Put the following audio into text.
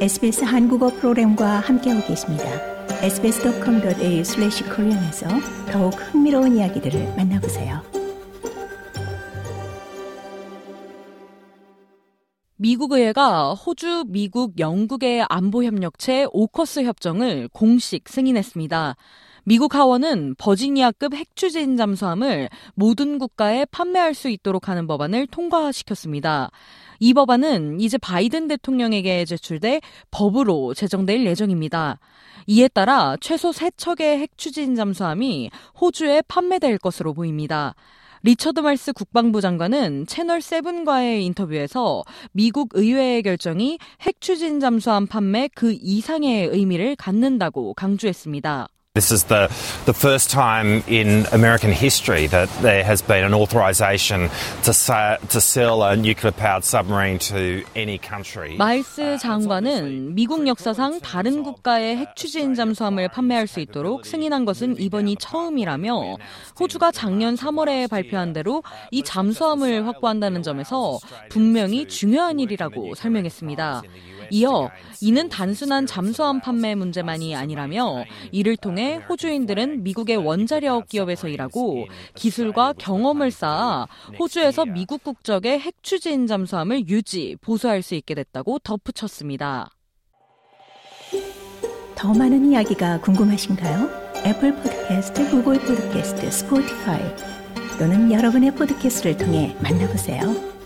SBS 한국어 프로그램과 함께하고 계십니다. sbs.com.au/korean에서 더욱 흥미로운 이야기들을 만나보세요. 미국 의회가 호주, 미국, 영국의 안보 협력체 오커스 협정을 공식 승인했습니다. 미국 하원은 버지니아급 핵추진 잠수함을 모든 국가에 판매할 수 있도록 하는 법안을 통과시켰습니다. 이 법안은 이제 바이든 대통령에게 제출돼 법으로 제정될 예정입니다. 이에 따라 최소 3척의 핵추진 잠수함이 호주에 판매될 것으로 보입니다. 리처드 말스 국방부 장관은 채널 세븐과의 인터뷰에서 미국 의회의 결정이 핵추진 잠수함 판매 그 이상의 의미를 갖는다고 강조했습니다. This is the, the first time in American history that there has been an authorization to, sa- to sell a nuclear powered submarine to any country. 마일스 장관은 미국 역사상 다른 국가의 핵추진 잠수함을 판매할 수 있도록 승인한 것은 이번이 처음이라며 호주가 작년 3월에 발표한 대로 이 잠수함을 확보한다는 점에서 분명히 중요한 일이라고 설명했습니다. 이어 이는 단순한 잠수함 판매 문제만이 아니라며 이를 통해 호주인들은 미국의 원자력 기업에서 일하고 기술과 경험을 쌓아 호주에서 미국 국적의 핵 추진 잠수함을 유지, 보수할 수 있게 됐다고 덧붙였습니다. 더 많은 이야기가 궁금하신가요? 애플 포드캐스트, 구글 포드캐스트, 스포티파이 또는 여러분의 포드캐스트를 통해 만나보세요.